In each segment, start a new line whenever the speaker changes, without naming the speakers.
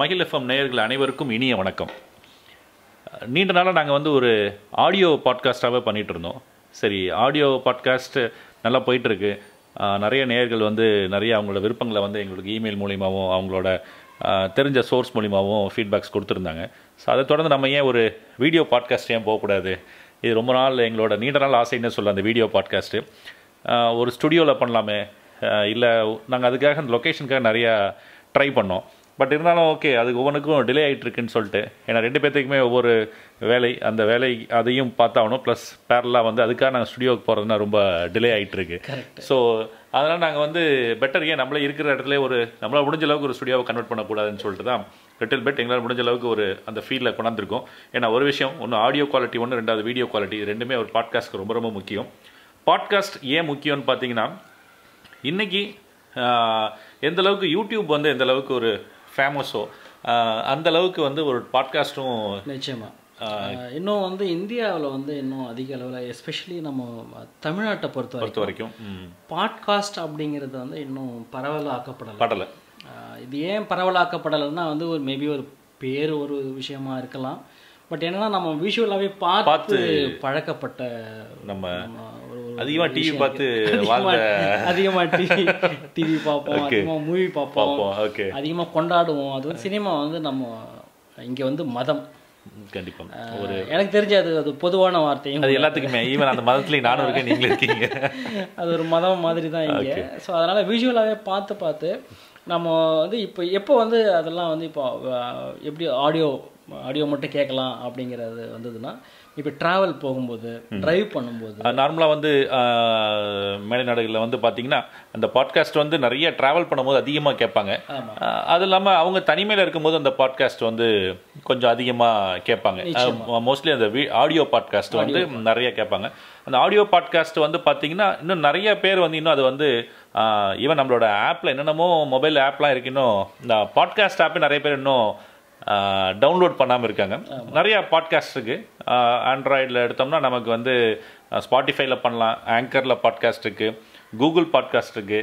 மகிழ் எஃப்எம் நேயர்கள் அனைவருக்கும் இனிய வணக்கம். நீண்ட நாளாக நாங்கள் வந்து ஒரு ஆடியோ பாட்காஸ்ட்டாகவே பண்ணிகிட்டு இருந்தோம். சரி ஆடியோ பாட்காஸ்ட்டு நல்லா போயிட்டுருக்கு. நிறைய நேயர்கள் வந்து நிறைய அவங்களோட விருப்பங்களை வந்து எங்களுக்கு இமெயில் மூலியமாகவும் அவங்களோட தெரிஞ்ச சோர்ஸ் மூலியமாகவும் ஃபீட்பேக்ஸ் கொடுத்துருந்தாங்க. ஸோ அதை தொடர்ந்து நம்ம ஏன் ஒரு வீடியோ பாட்காஸ்ட் ஏன் போகக்கூடாது? இது ரொம்ப நாள் எங்களோட நீண்ட நாள் ஆசைன்னு சொல்ல அந்த வீடியோ பாட்காஸ்ட்டு ஒரு ஸ்டுடியோவில் பண்ணலாமே. இல்லை நாங்கள் அதுக்காக அந்த லொக்கேஷனுக்காக நிறையா ட்ரை பண்ணோம். பட் இருந்தாலும் ஓகே அதுக்கு ஒவ்வொன்றுக்கும் டிலே ஆகிட்டு இருக்குன்னு சொல்லிட்டு ஏன்னா ரெண்டு பேர்த்துக்குமே ஒவ்வொரு வேலை அந்த வேலை அதையும் பார்த்தாகணும். ப்ளஸ் பேரலாக வந்து அதுக்காக நாங்கள் ஸ்டுடியோவுக்கு போகிறதுனா ரொம்ப டிலே ஆகிட்டு இருக்கு ஸோ அதனால் நாங்கள் வந்து பெட்டர் ஏன் நம்மளே இருக்கிற இடத்துல ஒரு நம்மளால் முடிஞ்ச அளவுக்கு ஒரு ஸ்டுடியோவை கன்வெர்ட் பண்ணக்கூடாதுன்னு சொல்லிட்டு தான் லிட்டில் பெட் எங்களால் முடிஞ்ச அளவுக்கு ஒரு அந்த ஃபீல்டில் கொண்டாந்துருக்கோம். ஏன்னா ஒரு விஷயம் ஒன்று ஆடியோ குவாலிட்டி ஒன்று ரெண்டாவது வீடியோ குவாலிட்டி ரெண்டுமே ஒரு பாட்காஸ்ட்க்கு ரொம்ப ரொம்ப முக்கியம். பாட்காஸ்ட் ஏன் முக்கியம்னு பார்த்தீங்கன்னா இன்னைக்கு ஆஹ், எந்த அளவுக்கு யூடியூப் வந்து எந்த அளவுக்கு ஒரு ஃபேமஸோ அந்த அளவுக்கு வந்து ஒரு பாட்காஸ்ட்டும்
நிச்சயமா. அஹ், இன்னும் வந்து இந்தியாவில் வந்து இன்னும் அதிக அளவில் எஸ்பெஷலி நம்ம தமிழ்நாட்டை பொறுத்த
பொறுத்த வரைக்கும்
பாட்காஸ்ட் அப்படிங்கிறது வந்து இன்னும் பரவலாக்கப்படலை.
படலை.
இது ஏன் பரவலாக்கப்படலைன்னா வந்து ஒரு மேபி ஒரு பேர் ஒரு விஷயமா இருக்கலாம். பட் என்னன்னா நம்ம விஷுவலாகவே பார்த்து பழக்கப்பட்ட
நம்ம அதிகமாக டிவி பார்த்து
இருக்கு.
வாழ்ந்த
அதிகமா டிவி டிவி பார்ப்போம் அதிகமா மூவி பார்ப்போம்
ஓகே
அதிகமா கொண்டாடுவோம். அது வந்து சினிமா வந்து நம்ம இங்க வந்து மதம்.
கண்டிப்பாக
அஹ், எனக்கு தெரிஞ்சு அது அது பொதுவான வார்த்தையும்
அது எல்லாத்துக்குமே. ஈவன் அந்த மதத்துலேயும் நானும் இருக்கேன் நீங்களும் இருக்கீங்க.
அது ஒரு மதம் மாதிரி தான் இங்கே. ஸோ அதனால் விஷுவலாகவே பார்த்து பார்த்து நம்ம வந்து இப்போ எப்போ வந்து அதெல்லாம் வந்து இப்போ எப்படி ஆடியோ ஆடியோ மட்டும் கேட்கலாம் அப்படிங்கிறது வந்ததுன்னா இப்போ ட்ராவல் போகும்போது டிரைவ் பண்ணும்போது.
நார்மலாக வந்து மேலைநாடுகளில் வந்து பார்த்தீங்கன்னா அந்த பாட்காஸ்ட் வந்து நிறைய ட்ராவல் பண்ணும்போது அதிகமாக கேட்பாங்க. அது இல்லாமல் அவங்க தனிமையில் இருக்கும்போது அந்த பாட்காஸ்ட் வந்து கொஞ்சம் அதிகமாக கேட்பாங்க. மோஸ்ட்லி அந்த ஆடியோ பாட்காஸ்ட் வந்து நிறைய கேட்பாங்க. அந்த ஆடியோ பாட்காஸ்ட் வந்து பார்த்தீங்கன்னா இன்னும் நிறைய பேர் வந்து இன்னும் அது வந்து ஈவன் நம்மளோட ஆப்பில் என்னென்னமோ மொபைல் ஆப்லாம் இருக்கு இன்னும் இந்த பாட்காஸ்ட் ஆப்பே நிறைய பேர் இன்னும் டவுன்லோட் பண்ணாமல் இருக்காங்க. நிறைய பாட்காஸ்ட் இருக்கு. ஆண்ட்ராய்டில் எடுத்தோம்னா நமக்கு வந்து ஸ்பாட்டிஃபைல பண்ணலாம் ஆங்கரில் பாட்காஸ்ட் இருக்கு கூகுள் பாட்காஸ்ட் இருக்கு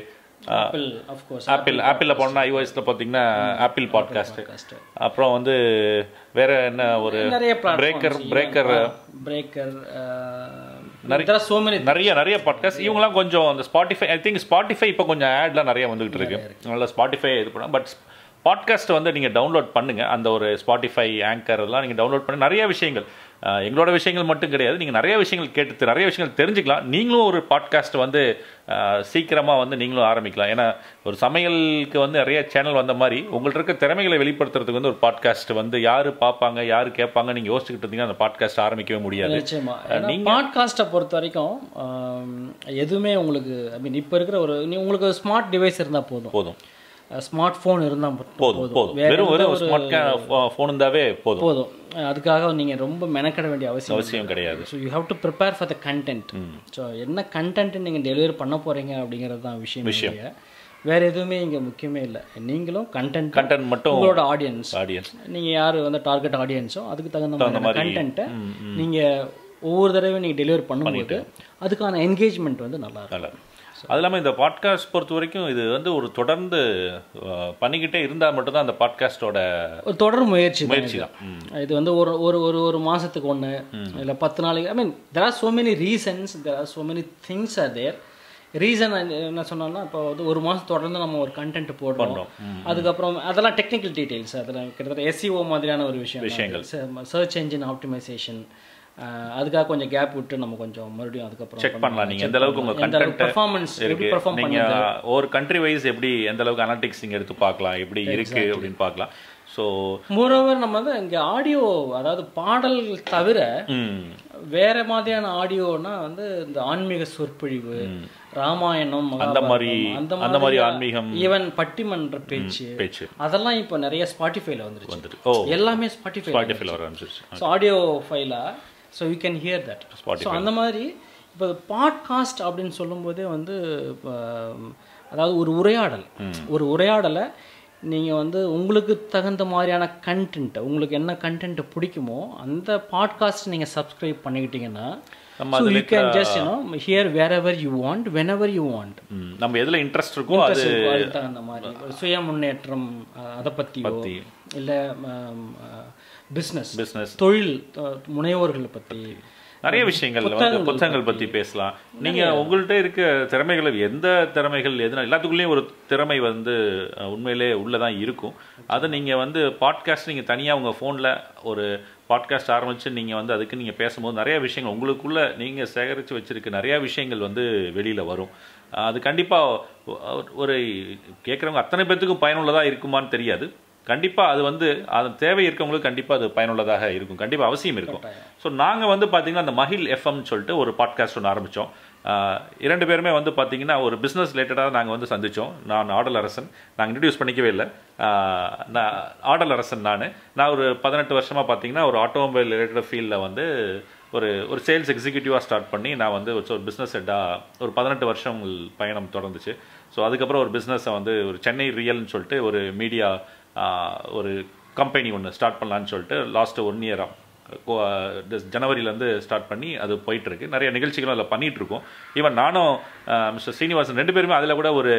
ஆப்பிள்
ஆப்பிளில் போனால் ஐஓஎஸில் பார்த்தீங்கன்னா ஆப்பிள் பாட்காஸ்ட் அப்புறம் வந்து வேற என்ன ஒரு பிரேக்கர் பிரேக்கர்
பிரேக்கர் நிறைய சோ மெனி
நிறைய நிறைய பாட்காஸ்ட் இவங்கலாம் கொஞ்சம் அந்த ஸ்பாட்டிஃபை ஐ திங்க் ஸ்பாட்டிஃபை இப்போ கொஞ்சம் ஆட்லாம் நிறைய வந்துகிட்டு இருக்கு. அதனால ஸ்பாட்டிஃபை இது பண்ண பட் பாட்காஸ்ட் வந்து நீங்கள் டவுன்லோட் பண்ணுங்க. அந்த ஒரு ஸ்பாட்டிஃபை ஆங்கர் எல்லாம் நீங்கள் டவுன்லோட் பண்ணி நிறைய விஷயங்கள். எங்களோட விஷயங்கள் மட்டும் கிடையாது. நீங்கள் நிறைய விஷயங்கள் கேட்டு நிறைய விஷயங்கள் தெரிஞ்சுக்கலாம். நீங்களும் ஒரு பாட்காஸ்ட் வந்து அஹ், சீக்கிரமா வந்து நீங்களும் ஆரம்பிக்கலாம். ஏன்னா ஒரு சமையலுக்கு வந்து நிறைய சேனல் வந்த மாதிரி உங்கள்ட்ட இருக்க திறமைகளை வெளிப்படுத்துறதுக்கு வந்து ஒரு பாட்காஸ்ட் வந்து யாரு பார்ப்பாங்க யாரு கேட்பாங்க நீங்க யோசிச்சுக்கிட்டு இருந்தீங்கன்னா அந்த பாட்காஸ்ட் ஆரம்பிக்கவே முடியாது.
நிச்சயமா. பாட்காஸ்ட்டை பொறுத்த வரைக்கும் எதுவுமே உங்களுக்கு ஐ மீன் இப்போ இருக்கிற ஒரு உங்களுக்கு ஸ்மார்ட் டிவைஸ் இருந்தால் போதும்.
போதும்.
ஸ்மார்ட் ஃபோன் இருந்தால்
போதும் போதும். வெறும் வெறும் ஸ்மார்ட் ஃபோன் இருந்தாவே போதும்.
போதும். அதுக்காக நீங்கள் ரொம்ப மெனக்கட வேண்டிய அவசியம்
அவசியம் கிடையாது.
So you have to prepare for the content so என்ன கண்டென்ட் நீங்கள் டெலிவரி பண்ண போகிறீங்க அப்படிங்கிறது தான் விஷயம் விஷயம். வேற எதுவுமே இங்கே முக்கியமே இல்லை. நீங்களும் கண்டென்ட்
கண்டென்ட் மட்டும்
உங்களோட ஆடியன்ஸ்
ஆடியன்ஸ்
நீங்கள் யார் வந்து டார்கெட் ஆடியன்ஸோ அதுக்கு தகுந்த மாதிரி கண்டென்ட்டை நீங்கள் ஒவ்வொரு தடவையும் நீங்கள் டெலிவரி பண்ணும்போது அதுக்கான என்கேஜ்மெண்ட் வந்து நல்லா இருக்கும்.
அது இல்லாமல் இந்த பாட்காஸ்ட் பொறுத்த வரைக்கும் இது வந்து ஒரு தொடர்ந்து பண்ணிக்கிட்டே இருந்தால் மட்டும்தான் அந்த பாட்காஸ்டோட
ஒரு தொடர் முயற்சி
முயற்சி
இது.
தான்.
இது வந்து ஒரு ஒரு ஒரு ஒரு மாதத்துக்கு ஒன்று இல்லை பத்து நாளைக்கு I mean there are so many reasons there are so many things are there reason என்ன சொன்னோம்னா இப்போ வந்து ஒரு மாதம் தொடர்ந்து நம்ம ஒரு கண்டென்ட் போடுறோம். அதுக்கப்புறம் அதெல்லாம் டெக்னிக்கல் டீட்டெயில்ஸ் அதெல்லாம் கிட்டத்தட்ட எஸ்சிஓ மாதிரியான ஒரு விஷயம்
விஷயங்கள்.
சர்ச் என்ஜின் ஆப்டிமைசேஷன் அதுக்காக கொஞ்சம் கேப் விட்டு நம்ம கொஞ்சம் மறுபடியும் அதுக்கப்புறம்
செக் பண்ணலாம். நீங்க எந்த அளவுக்கு உங்க
எந்த அளவுக்கு
கண்டென்ட்
பெர்ஃபார்மன்ஸ் எப்படி பெர்ஃபார்ம்
நீங்க ஒரு கண்ட்ரி வைஸ் எப்படி எந்த அளவுக்கு அனாலிட்டிக்ஸ் நீங்க எடுத்து பார்க்கலாம் எப்படி இருக்கு அப்படின்னு பார்க்கலாம். ஸோ
மோரோவர் நம்ம வந்து இங்கே ஆடியோ அதாவது பாடல் தவிர வேற மாதிரியான ஆடியோனா வந்து இந்த ஆன்மீக சொற்பொழிவு ராமாயணம்
அந்த மாதிரி அந்த மாதிரி ஆன்மீகம்
ஈவன் பட்டிமன்ற பேச்சு
பேச்சு.
அதெல்லாம் இப்போ நிறைய ஸ்பாட்டிஃபைல வந்துருச்சு. எல்லாமே ஸ்பாட்டிஃபை
ஸ்பாட்டிஃபைல வர ஆரம்பிச்சிருச்சு.
So audio ஃபைலா so you can hear that so அந்த மாதிரி இப்போ பாட்காஸ்ட் அப்படின்னு சொல்லும்போதே வந்து இப்போ அதாவது ஒரு உரையாடல். ஒரு உரையாடலை நீங்கள் வந்து உங்களுக்கு தகுந்த மாதிரியான கண்டென்ட்டை உங்களுக்கு என்ன கண்டென்ட் பிடிக்குமோ அந்த பாட்காஸ்ட் நீங்கள் subscribe பண்ணிக்கிட்டீங்கன்னா you can just you know hear wherever you want whenever you want
நம்ம எதுல இன்ட்ரெஸ்ட் இருக்கோ அது
தகுந்த மாதிரி. சுய முன்னேற்றம் அதை பற்றியோ இல்லை பிஸ்னஸ்
பிஸ்னஸ்
தொழில் முனைவோர்களை பற்றி
நிறைய விஷயங்கள் வந்து புத்தகங்கள் பற்றி பேசலாம். நீங்க உங்கள்கிட்ட இருக்க திறமைகள் எந்த திறமைகள் எதுனா எல்லாத்துக்குள்ளேயும் ஒரு திறமை வந்து உண்மையிலே உள்ளதான் இருக்கும். அதை நீங்க வந்து பாட்காஸ்ட் நீங்க தனியா உங்க ஃபோன்ல ஒரு பாட்காஸ்ட் ஆரம்பிச்சு நீங்க வந்து அதுக்கு நீங்க பேசும்போது நிறைய விஷயங்கள் உங்களுக்குள்ள நீங்க சேகரித்து வச்சிருக்க நிறைய விஷயங்கள் வந்து வெளியில வரும். அது கண்டிப்பா ஒ- ஒரு கேட்குறவங்க அத்தனை பேர்த்துக்கும் பயனுள்ளதா இருக்குமான்னு தெரியாது. கண்டிப்பா அது வந்து அது தேவை இருக்கவங்களுக்கு கண்டிப்பா அது பயனுள்ளதாக இருக்கும். கண்டிப்பா அவசியம் இருக்கும். ஸோ நாங்க வந்து பாத்தீங்கன்னா அந்த மஹில் எஃப்எம் சொல்லிட்டு ஒரு பாட்காஸ்ட் ஒன்று ஆரம்பிச்சோம். ஆஹ் இரண்டு பேருமே வந்து பாத்தீங்கன்னா ஒரு பிஸ்னஸ் ரிலேட்டடாக நாங்கள் வந்து சந்திச்சோம். நான் ஆடல் அரசன். நாங்கள் இன்ட்ரடியூஸ் பண்ணிக்கவே இல்லை. நான் ஆடல் அரசன் நான். நான் ஒரு பதினெட்டு வருஷமா பார்த்தீங்கன்னா ஒரு ஆட்டோமொபைல் ரிலேட்டட் ஃபீல்டில் வந்து ஒரு ஒரு சேல்ஸ் எக்ஸிக்யூட்டிவாக ஸ்டார்ட் பண்ணி நான் வந்து ஒரு ஒரு பிஸ்னஸ் ஹெட்டாக ஒரு பதினெட்டு வருஷம் பயணம் தொடர்ந்துச்சு. ஸோ அதுக்கப்புறம் ஒரு பிஸ்னஸை வந்து ஒரு சென்னை ரியல்னு சொல்லிட்டு ஒரு மீடியா ஒரு கம்பெனி ஒன்று ஸ்டார்ட் பண்ணலான்னு சொல்லிட்டு லாஸ்ட் ஒன் இயராக ஜனவரியிலேருந்து ஸ்டார்ட் பண்ணி அது போயிட்டுருக்கு. நிறைய நிகழ்ச்சிகளும் அதில் பண்ணிகிட்ருக்கோம் ஈவன் நானும் மிஸ்டர் ஸ்ரீனிவாசன் ரெண்டு பேருமே அதில் கூட ஒரு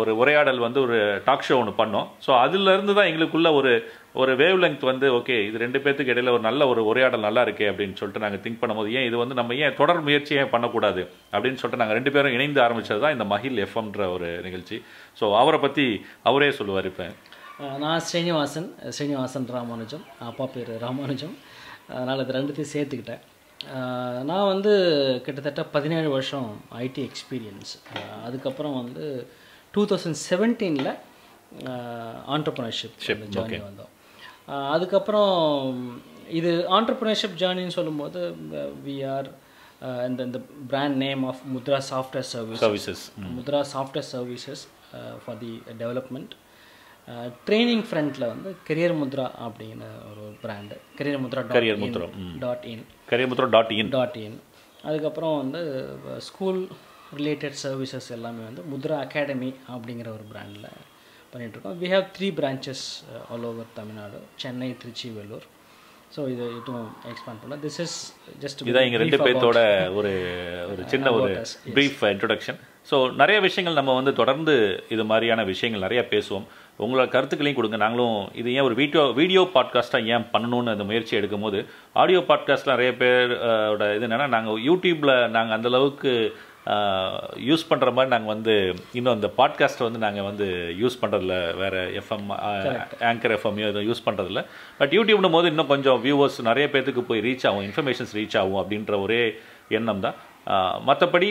ஒரு உரையாடல் வந்து ஒரு டாக் ஷோ ஒன்று பண்ணோம். ஸோ அதுலேருந்து தான் எங்களுக்குள்ள ஒரு ஒரு வேவ் லெங்த் வந்து ஓகே இது ரெண்டு பேர்த்துக்கு இடையில ஒரு நல்ல ஒரு உரையாடல் நல்லா இருக்கே அப்படின்னு சொல்லிட்டு நாங்கள் திங்க் பண்ணும்போது ஏன் இது வந்து நம்ம ஏன் தொடர் முயற்சி ஏன் பண்ணக்கூடாது? அப்படின்னு சொல்லிட்டு நாங்கள் ரெண்டு பேரும் இணைந்து ஆரம்பித்தது தான் இந்த மஹில் எஃப்எம்ன்ற ஒரு நிகழ்ச்சி. ஸோ அவரை பற்றி அவரே சொல்லுவார் இப்போ.
நான் ஸ்ரீனிவாசன் ஸ்ரீனிவாசன் ராமானுஜம். அப்பா பேர் ராமானுஜம். அதனால் இது ரெண்டுத்தையும் சேர்த்துக்கிட்டேன். நான் வந்து கிட்டத்தட்ட பதினேழு வருஷம் ஐடி எக்ஸ்பீரியன்ஸ் அதுக்கப்புறம் வந்து டூ தௌசண்ட் செவன்டீனில் ஆண்டர்ப்ரனர்ஷிப் ஜேர்னி வந்தோம். அதுக்கப்புறம் இது ஆண்டர்ப்ரனர்ஷிப் ஜேர்னின்னு சொல்லும்போது வி ஆர் இந்த இந்த brand name of Mudra software service
services
Mudra software services for the development training ஃப்ரண்ட்டில் வந்து கெரியர் முத்ரா அப்படிங்கிற ஒரு brand career Mudra dot
Mudra,
in dot in
கரியமுத்திரம் dot in
dot in அதுக்கப்புறம் வந்து ஸ்கூல் ரிலேட்டட் சர்வீசஸ் எல்லாமே வந்து முத்ரா அகாடமி அப்படிங்கிற ஒரு பிராண்டில் பண்ணிகிட்ருக்கோம் we have three branches all over Tamil Nadu. Chennai Trichy Vellore so இது இதுவும் எக்ஸ்பேண்ட் பண்ணலாம். திஸ் இஸ் ஜஸ்ட்
இதான் எங்க ரெண்டு பேர்த்தோட ஒரு ஒரு சின்ன ஒரு பிரீஃப் இன்ட்ரொடக்ஷன் ஸோ நிறைய விஷயங்கள் நம்ம வந்து தொடர்ந்து இது மாதிரியான விஷயங்கள் நிறைய பேசுவோம். உங்களோட கருத்துக்களையும் கொடுங்க. நாங்களும் இது ஏன் ஒரு வீடியோ வீடியோ பாட்காஸ்ட்டாக ஏன் பண்ணணும்னு அந்த முயற்சி எடுக்கும்போது ஆடியோ பாட்காஸ்ட்டில் நிறைய பேர் அஹ், ஓட இது என்னென்னா நாங்கள் யூடியூப்பில் நாங்கள் அந்த அளவுக்கு யூஸ் பண்ணுற மாதிரி நாங்கள் வந்து இன்னும் அந்த பாட்காஸ்ட்டை வந்து நாங்கள் வந்து யூஸ் பண்ணுறதில்ல வேறு எஃப்எம் ஆங்கர் எஃப்எம் எதுவும் யூஸ் பண்ணுறதில்ல பட் யூடியூப்னும் போது இன்னும் கொஞ்சம் வியூவர்ஸ் நிறைய பேத்துக்கு போய் ரீச் ஆகும் இன்ஃபர்மேஷன்ஸ் ரீச் ஆகும் அப்படின்ற ஒரே எண்ணம் தான். மற்றபடி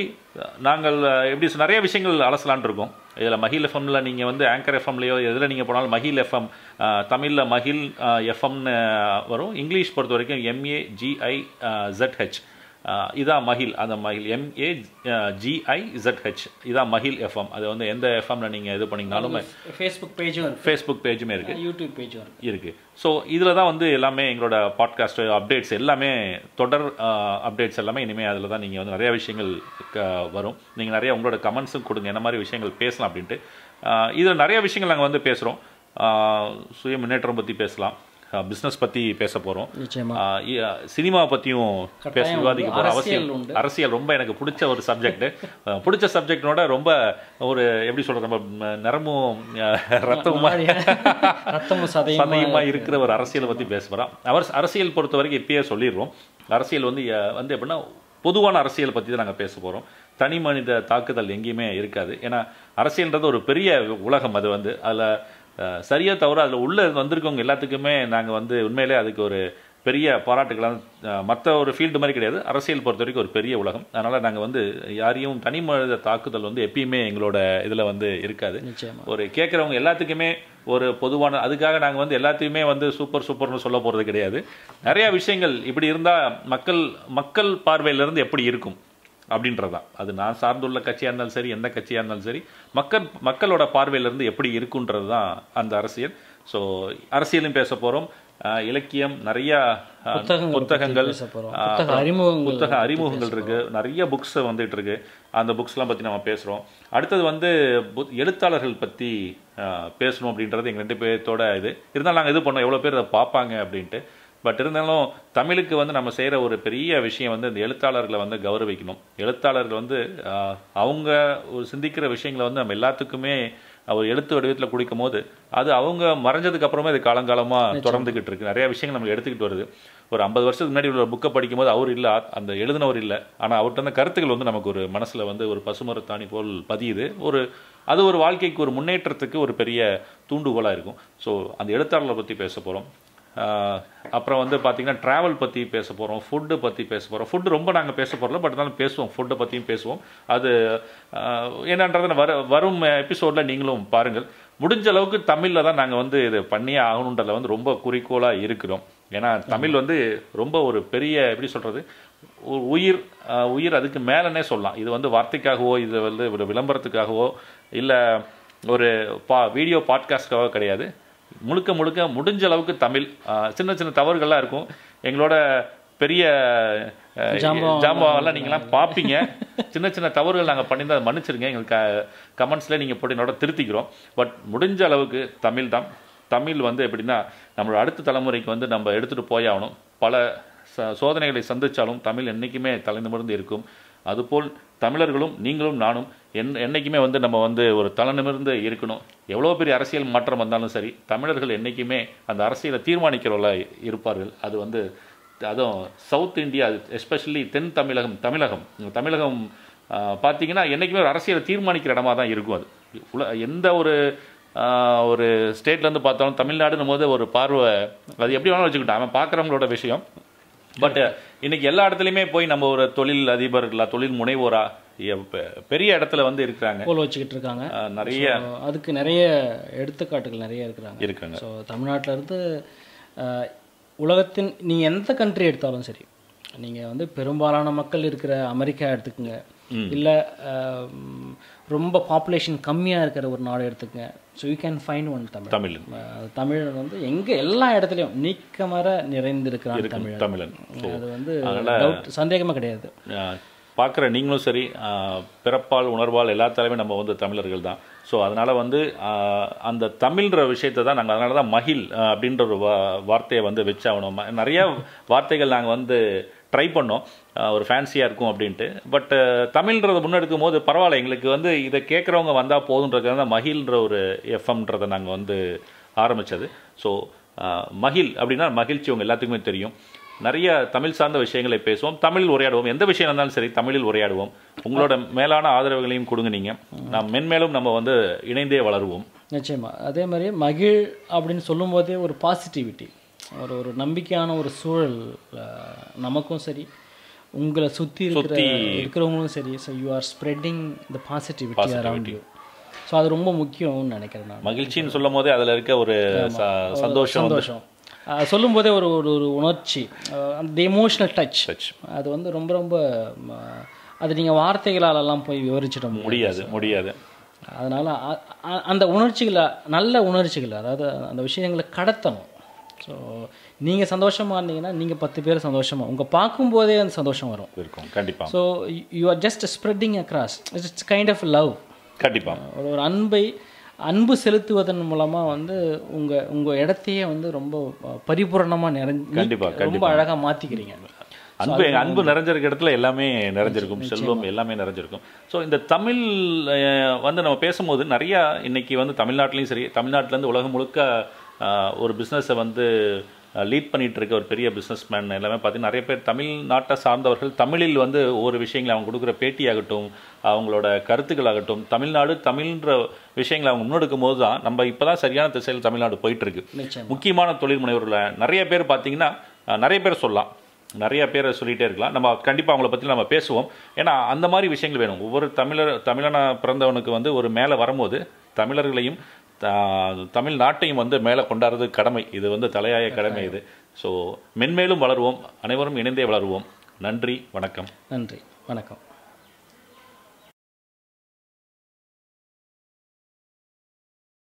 நாங்கள் எப்படி நிறைய விஷயங்கள் அலசலான் இருக்கோம். இதில் மஹில் எஃப்எம்ல நீங்கள் வந்து ஆங்கர் எஃப்எம்லையோ எதில் நீங்கள் போனாலும் மஹில் எஃப்எம் தமிழில் மஹில் எஃப்எம்னு வரும். இங்கிலீஷ் பொறுத்த வரைக்கும் எம்ஏ ஜிஐ ஜெட் ஹெச் இதான் மஹில் அந்த மஹில் எம்ஏ ஜிஐ ZH இதான் மஹில் எஃப்எம் அது வந்து எந்த எஃப்எம்ல நீங்கள் இது பண்ணீங்கனாலும்
ஃபேஸ்புக் பேஜும்
ஃபேஸ்புக் பேஜுமே இருக்குது
யூடியூப் பேஜும் இருக்குது
இருக்கு. ஸோ இதில் தான் வந்து எல்லாமே எங்களோட பாட்காஸ்ட் அப்டேட்ஸ் எல்லாமே தொடர் அப்டேட்ஸ் எல்லாமே இனிமேல் அதில் தான் நீங்கள் வந்து நிறைய விஷயங்கள் க- வரும். நீங்கள் நிறைய உங்களோட கமெண்ட்ஸும் கொடுங்க. என்ன மாதிரி விஷயங்கள் பேசலாம் அப்படின்ட்டு. இதில் நிறைய விஷயங்கள் நாங்கள் வந்து பேசுகிறோம் சுய முன்னேற்றம் பற்றி பேசலாம். பிஸ்னஸ் பற்றி பேச போகிறோம் சினிமா பற்றியும் பேச விவாதிக்க. போகிறோம்
அரசியல்
அவசியம். அரசியல் ரொம்ப எனக்கு பிடிச்ச ஒரு சப்ஜெக்ட் பிடிச்ச சப்ஜெக்டோட ரொம்ப ஒரு எப்படி சொல்கிறது நம்ம ம- நரம்பும் அஹ், ரத்தமுமா
ரத்தமும் சதையும்
சமயமா இருக்கிற ஒரு அரசியலை பத்தி பேச போறோம். அவர் அரசியல் பொறுத்த வரைக்கும் இப்பயே சொல்லிடுறோம். அரசியல் வந்து வந்து எப்படின்னா பொதுவான அரசியல் பத்தி தான் நாங்க பேச போறோம். தனி மனித தாக்குதல் எங்கேயுமே இருக்காது. ஏன்னா அரசியல்ன்றது ஒரு பெரிய உலகம் அது வந்து. அதுல அஹ், சரியா தவிர அதுல உள்ள வந்திருக்கவங்க எல்லாத்துக்குமே நாங்க வந்து உண்மையிலே அதுக்கு ஒரு பெரிய பாராட்டுகளாம் மற்ற ஒரு ஃபீல்டு மாதிரி கிடையாது. அரசியல் பொறுத்த வரைக்கும் ஒரு பெரிய உலகம். அதனால நாங்க வந்து யாரையும் தனி மனித தாக்குதல் வந்து எப்பயுமே எங்களோட இதுல வந்து இருக்காது. ஒரு கேட்குறவங்க எல்லாத்துக்குமே ஒரு பொதுவான அதுக்காக நாங்கள் வந்து எல்லாத்தையுமே வந்து சூப்பர் சூப்பர்னு சொல்ல போகிறது கிடையாது. நிறைய விஷயங்கள் இப்படி இருந்தால் மக்கள் மக்கள் பார்வையிலிருந்து எப்படி இருக்கும்? அப்படின்றதான். அது நான் சார்ந்துள்ள கட்சியாக இருந்தாலும் சரி எந்த கட்சியாக இருந்தாலும் சரி மக்கள் மக்களோட பார்வையிலிருந்து எப்படி இருக்குன்றது தான் அந்த அரசியல். ஸோ அரசியலும் பேச போகிறோம் இலக்கியம் நிறைய
புத்தகங்கள் புத்தக அறிமுகங்கள்
இருக்கு. நிறைய புக்ஸ் வந்துட்டு இருக்கு அந்த புக்ஸ்லாம் பற்றி நம்ம பேசுகிறோம் அடுத்தது வந்து எழுத்தாளர்கள் பற்றி பேசணும் அப்படின்றது எங்கள் ரெண்டு பேர்த்தோட இது. இருந்தாலும் நாங்கள் இது பண்ணோம். எவ்வளோ பேர் அதை பார்ப்பாங்க அப்படின்ட்டு. பட் இருந்தாலும் தமிழுக்கு வந்து நம்ம செய்கிற ஒரு பெரிய விஷயம் வந்து இந்த எழுத்தாளர்களை வந்து கௌரவிக்கணும். எழுத்தாளர்கள் வந்து அவங்க ஒரு சிந்திக்கிற விஷயங்களை வந்து நம்ம எல்லாத்துக்குமே ஒரு எழுத்து வடிவத்தில் குடிக்கும் போது அது அவங்க மறைஞ்சதுக்கு அப்புறமே அது காலங்காலமாக தொடர்ந்துகிட்டு இருக்கு. நிறைய விஷயங்கள் நம்மளுக்கு எடுத்துக்கிட்டு வருது. ஒரு ஐம்பது வருஷத்துக்கு முன்னாடி உள்ள புக்கை படிக்கும்போது அவர் இல்லை அந்த எழுதினவர் இல்லை. ஆனால் அவர்கிட்ட அந்த கருத்துக்கள் வந்து நமக்கு ஒரு மனசில் வந்து ஒரு பசுமரத்தாணி போல் பதியுது. ஒரு அது ஒரு வாழ்க்கைக்கு ஒரு முன்னேற்றத்துக்கு ஒரு பெரிய தூண்டுகோலாக இருக்கும். ஸோ அந்த எழுத்தாளரை பற்றி பேச போகிறோம் அப்புறம் வந்து பார்த்தீங்கன்னா ட்ராவல் பற்றி பேச போகிறோம் ஃபுட்டு பற்றி பேச போகிறோம் ஃபுட்டு ரொம்ப நாங்கள் பேச போகிறோம் பட் இருந்தாலும் பேசுவோம். ஃபுட்டை பற்றியும் பேசுவோம். அது ஆஹ், என்னன்றதை வர வரும் எபிசோடில் நீங்களும் பாருங்கள். முடிஞ்ச அளவுக்கு தமிழில் தான் நாங்கள் வந்து இது பண்ணியே ஆகணுன்றதில் வந்து ரொம்ப குறிக்கோளாக இருக்கிறோம். ஏன்னா தமிழ் வந்து ரொம்ப ஒரு பெரிய எப்படி சொல்கிறது உயிர் உயிர் அதுக்கு மேலனே சொல்லலாம். இது வந்து வார்த்தைக்காகவோ இது வந்து ஒரு விளம்பரத்துக்காகவோ இல்லை ஒரு பா வீடியோ பாட்காஸ்டாகவோ கிடையாது. முழுக்க முழுக்க முடிஞ்ச அளவுக்கு தமிழ். சின்ன சின்ன தவறுகள்லாம் இருக்கும். எங்களோட பெரிய ஜாம்பவான்லாம் நீங்களாம் பார்ப்பீங்க சின்ன சின்ன தவறுகள் நாங்கள் பண்ணியிருந்தா அதை மன்னிச்சிருங்க. எங்களுக்கு கமெண்ட்ஸில் நீங்கள் போட்டு என்னோட திருத்திக்கிறோம். பட் முடிஞ்ச அளவுக்கு தமிழ் தான். தமிழ் வந்து எப்படின்னா நம்மளோட அடுத்த தலைமுறைக்கு வந்து நம்ம எடுத்துகிட்டு போயாகணும் பல ச சோதனைகளை சந்திச்சாலும் தமிழ் என்றைக்குமே தலைநிமிர்ந்து இருக்கும். அதுபோல் தமிழர்களும் நீங்களும் நானும் என் என்றைக்குமே வந்து நம்ம வந்து ஒரு தலைநிமிர்ந்து இருக்கணும். எவ்வளோ பெரிய அரசியல் மாற்றம் வந்தாலும் சரி தமிழர்கள் என்றைக்குமே அந்த அரசியலை தீர்மானிக்கிறவங்கள இருப்பார்கள். அது வந்து அதுவும் சவுத் இந்தியா எஸ்பெஷலி தென் தமிழகம் தமிழகம் தமிழகம் பார்த்தீங்கன்னா என்றைக்குமே ஒரு அரசியலை தீர்மானிக்கிற இடமா தான் இருக்கும் அது. உல எந்த ஒரு ஒரு ஸ்டேட்லேருந்து பார்த்தாலும் தமிழ்நாடுன்னும் போது ஒரு பார்வை அது எப்படி வேணாலும் வச்சுக்கிட்டோம் அவன் பார்க்குறவங்களோட விஷயம். பட் இன்னைக்கு எல்லா இடத்துலையுமே போய் நம்ம ஒரு தொழில் அதிபர்களா தொழில் முனைவோரா பெரிய இடத்துல வந்து இருக்கிறாங்க.
போல் வச்சுக்கிட்டு இருக்காங்க.
நிறைய
அதுக்கு நிறைய எடுத்துக்காட்டுகள் நிறைய இருக்கிறாங்க.
இருக்காங்க.
ஸோ தமிழ்நாட்டில் இருந்து உலகத்தின் நீங்கள் எந்த கண்ட்ரி எடுத்தாலும் சரி நீங்கள் வந்து பெரும்பாலான மக்கள் இருக்கிற அமெரிக்கா எடுத்துக்கோங்க. இல்லை ரொம்ப பாப்புலேஷன் கம்மியாக இருக்கிற ஒரு நாடு எடுத்துக்கங்க. So you can find one Tamil.
Tamil.
Ah, Tamil வந்து எங்கே எல்லா இடத்துலையும் நீக்கமர நிறைந்திருக்கிறான் தமிழ்
தமிழன்.
அது வந்து doubt, சந்தேகமே கிடையாது.
பார்க்குற நீங்களும் சரி பிறப்பால் உணர்வால் எல்லாத்தாலுமே நம்ம வந்து தமிழர்கள் தான். ஸோ அதனால் வந்து அந்த தமிழ்ன்ற விஷயத்தை தான் நாங்கள் அதனால தான் மகிழ் அப்படின்ற ஒரு வார்த்தையை வந்து வச்சாகணும். நிறைய வார்த்தைகள் நாங்கள் வந்து ட்ரை பண்ணோம். ஒரு ஃபேன்சியாக இருக்கும் அப்படின்ட்டு. பட் தமிழ்ன்றதை முன்னெடுக்கும் போது பரவாயில்ல எங்களுக்கு வந்து இதை கேட்குறவங்க வந்தால் போதுன்றது தான் மகிழ்ன்ற ஒரு எஃப்எம்ன்றதை நாங்கள் வந்து ஆரம்பித்தது ஸோ மகிழ் அப்படின்னா மகிழ்ச்சி உங்கள் எல்லாத்துக்குமே தெரியும். நிறைய தமிழ் சார்ந்த விஷயங்களை பேசுவோம். தமிழில் உரையாடுவோம். எந்த விஷயம் இருந்தாலும் சரி தமிழில் உரையாடுவோம். உங்களோட மேலான ஆதரவுகளையும் கொடுங்க நீங்கள் நாம் மென்மேலும் நம்ம வந்து இணைந்தே வளருவோம்.
நிச்சயமாக அதே மாதிரி மகிழ் அப்படின்னு சொல்லும்போதே ஒரு பாசிட்டிவிட்டி ஒரு ஒரு நம்பிக்கையான ஒரு சூழல் நமக்கும் சரி உங்களை சுற்றி இருக்கிற இருக்கிறவங்களும் சரி. So you are spreading the positivity around you so அது ரொம்ப முக்கியம்னு நினைக்கிறேன் நான்.
மகிழ்ச்சின்னு சொல்லும் போதே அதுல இருக்க ஒரு சந்தோஷம்
சந்தோஷம். அஹ், சொல்லும்போதே ஒரு ஒரு ஒரு உணர்ச்சி. அந்த எமோஷனல் டச். அது வந்து ரொம்ப ரொம்ப அது நீங்கள் வார்த்தைகளாலெல்லாம் போய் விவரிச்சிட
முடியாது. முடியாது
அதனால் அந்த உணர்ச்சிகளை நல்ல உணர்ச்சிகள் அதாவது அந்த விஷயங்களை கடத்தணும். ஸோ நீங்கள் சந்தோஷமாக இருந்தீங்கன்னா நீங்கள் பத்து பேர் சந்தோஷமாக உங்கள் பார்க்கும்போதே அந்த சந்தோஷம் வரும்.
இருக்கும். கண்டிப்பா.
So you are just spreading across it's kind of love
கண்டிப்பா.
ஒரு ஒரு அன்பை அன்பு செலுத்துவதன் மூலமாக வந்து உங்கள் உங்கள் இடத்தையே வந்து ரொம்ப பரிபூரணமாக நிறைஞ்சு
கண்டிப்பா,
ரொம்ப அழகாக மாற்றிக்கிறீங்க
அன்பு அன்பு நிறைஞ்சிருக்க இடத்துல எல்லாமே நிறைஞ்சிருக்கும். செல்வம் எல்லாமே நிறைஞ்சிருக்கும். ஸோ இந்த தமிழ் வந்து நம்ம பேசும்போது நிறைய இன்னைக்கு வந்து தமிழ்நாட்டிலையும் சரி தமிழ்நாட்டிலேருந்து உலகம் முழுக்க ஒரு பிஸ்னஸை வந்து லீட் பண்ணிட்டு இருக்க ஒரு பெரிய பிஸ்னஸ் மேன் எல்லாமே பார்த்தீங்கன்னா நிறைய பேர் தமிழ்நாட்டை சார்ந்தவர்கள் தமிழில் வந்து ஒவ்வொரு விஷயங்களை அவங்க கொடுக்குற பேட்டியாகட்டும் அவங்களோட கருத்துக்களாகட்டும் தமிழ்நாடு தமிழ்ன்ற விஷயங்களை அவங்க முன்னெடுக்கும் போது தான் நம்ம இப்போ தான் சரியான திசையில் தமிழ்நாடு போயிட்டு இருக்கு
நிச்சயம்.
முக்கியமான தொழில் முனைவர்களில் நிறைய பேர் பார்த்தீங்கன்னா நிறைய பேர் சொல்லலாம். நிறைய பேரை சொல்லிகிட்டே இருக்கலாம். நம்ம கண்டிப்பாக அவங்கள பற்றி நம்ம பேசுவோம். ஏன்னா அந்த மாதிரி விஷயங்கள் வேணும். ஒவ்வொரு தமிழர் தமிழனா பிறந்தவனுக்கு வந்து ஒரு மேலே வரும்போது தமிழர்களையும் தமிழ்நாட்டையும் வந்து மேலே கொண்டாடுறது கடமை. இது வந்து தலையாய கடமை இது. ஸோ மென்மேலும் வளருவோம். அனைவரும் இணைந்தே வளருவோம். நன்றி வணக்கம்.
நன்றி வணக்கம்.